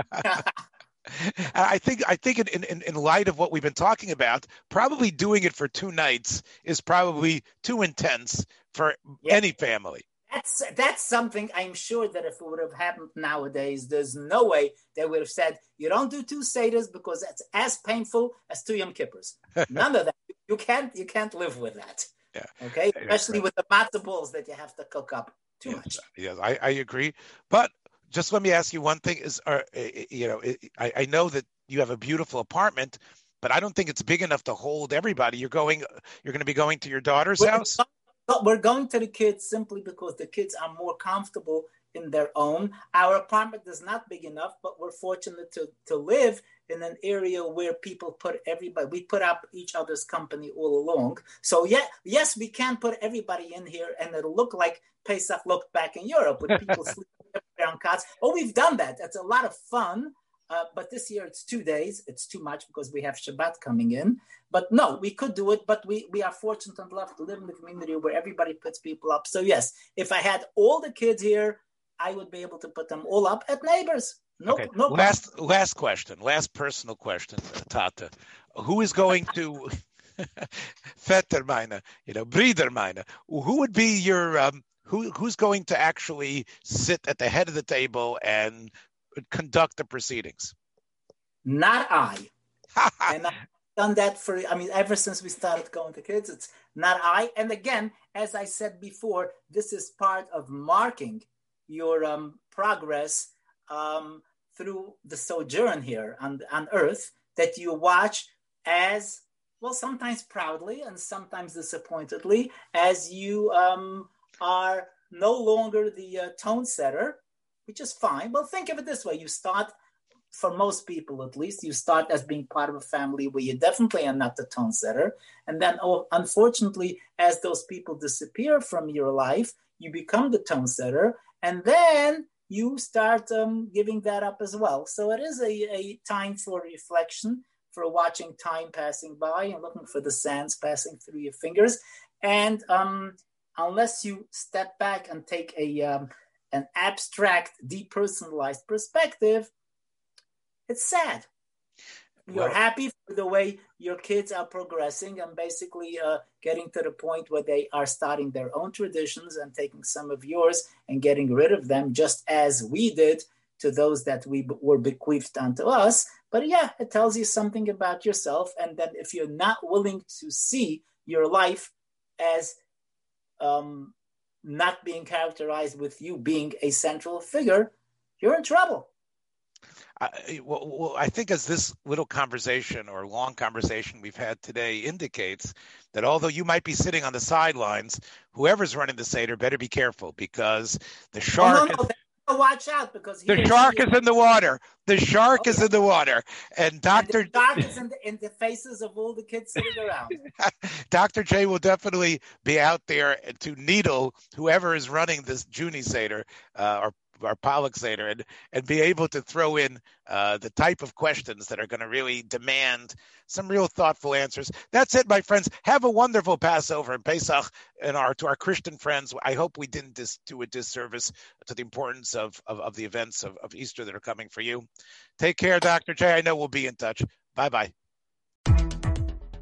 I think I think in, in, in light of what we've been talking about, probably doing it for two nights is probably too intense for any family. That's that's something I'm sure that if it would have happened nowadays, there's no way they would have said you don't do two seders because that's as painful as two Yom Kippurs. None of that. You can't you can't live with that. Yeah. Okay. Especially with the matzo balls that you have to cook up. Too yes, much. Yes, I, I agree. But just let me ask you one thing: Is are, you know I, I know that you have a beautiful apartment, but I don't think it's big enough to hold everybody. You're going you're going to be going to your daughter's house. But we're going to the kids simply because the kids are more comfortable in their own. Our apartment is not big enough, but we're fortunate to, to live in an area where people put everybody, we put up each other's company all along. So, yeah, yes, we can put everybody in here and it'll look like Pesach looked back in Europe with people sleeping on cots. Oh, we've done that. That's a lot of fun. Uh, but this year it's two days. It's too much because we have Shabbat coming in. But no, we could do it. But we, we are fortunate and lucky to live in the community where everybody puts people up. So yes, if I had all the kids here, I would be able to put them all up at neighbors. No, okay. no. Last problem. last question. Last personal question, Tata. Who is going to Vettermine, you know, Briedermine? Who would be your um, who who's going to actually sit at the head of the table and conduct the proceedings? Not I. and I've done that for, I mean, ever since we started going to kids, it's not I. And again, as I said before, this is part of marking your um, progress um, through the sojourn here on, on earth that you watch as well, sometimes proudly and sometimes disappointedly, as you um, are no longer the uh, tone setter which is fine. Well, think of it this way: you start for most people at least, you start as being part of a family where you definitely are not the tone setter. And then, oh, unfortunately, as those people disappear from your life, you become the tone setter. And then you start um, giving that up as well. So it is a, a time for reflection, for watching time passing by and looking for the sands passing through your fingers. And um, unless you step back and take a um, an abstract, depersonalized perspective, it's sad. You're well, happy for the way your kids are progressing and basically uh, getting to the point where they are starting their own traditions and taking some of yours and getting rid of them, just as we did to those that we were bequeathed unto us. But yeah, it tells you something about yourself. And then if you're not willing to see your life as um, not being characterized with you being a central figure, you're in trouble. I, well, I think as this little conversation or long conversation we've had today indicates that although you might be sitting on the sidelines, whoever's running the Seder better be careful because the shark. Oh, no, no, is, watch out because the shark is in the water. The shark okay. is in the water, and Doctor and shark is in the, in the faces of all the kids sitting around. Doctor J will definitely be out there to needle whoever is running this Junie Seder uh, or our Seder and, and be able to throw in uh, the type of questions that are going to really demand some real thoughtful answers. That's it, my friends. Have a wonderful Passover and Pesach and our to our Christian friends. I hope we didn't dis, do a disservice to the importance of, of, of the events of, of Easter that are coming for you. Take care, Dr. J. I know we'll be in touch. Bye bye.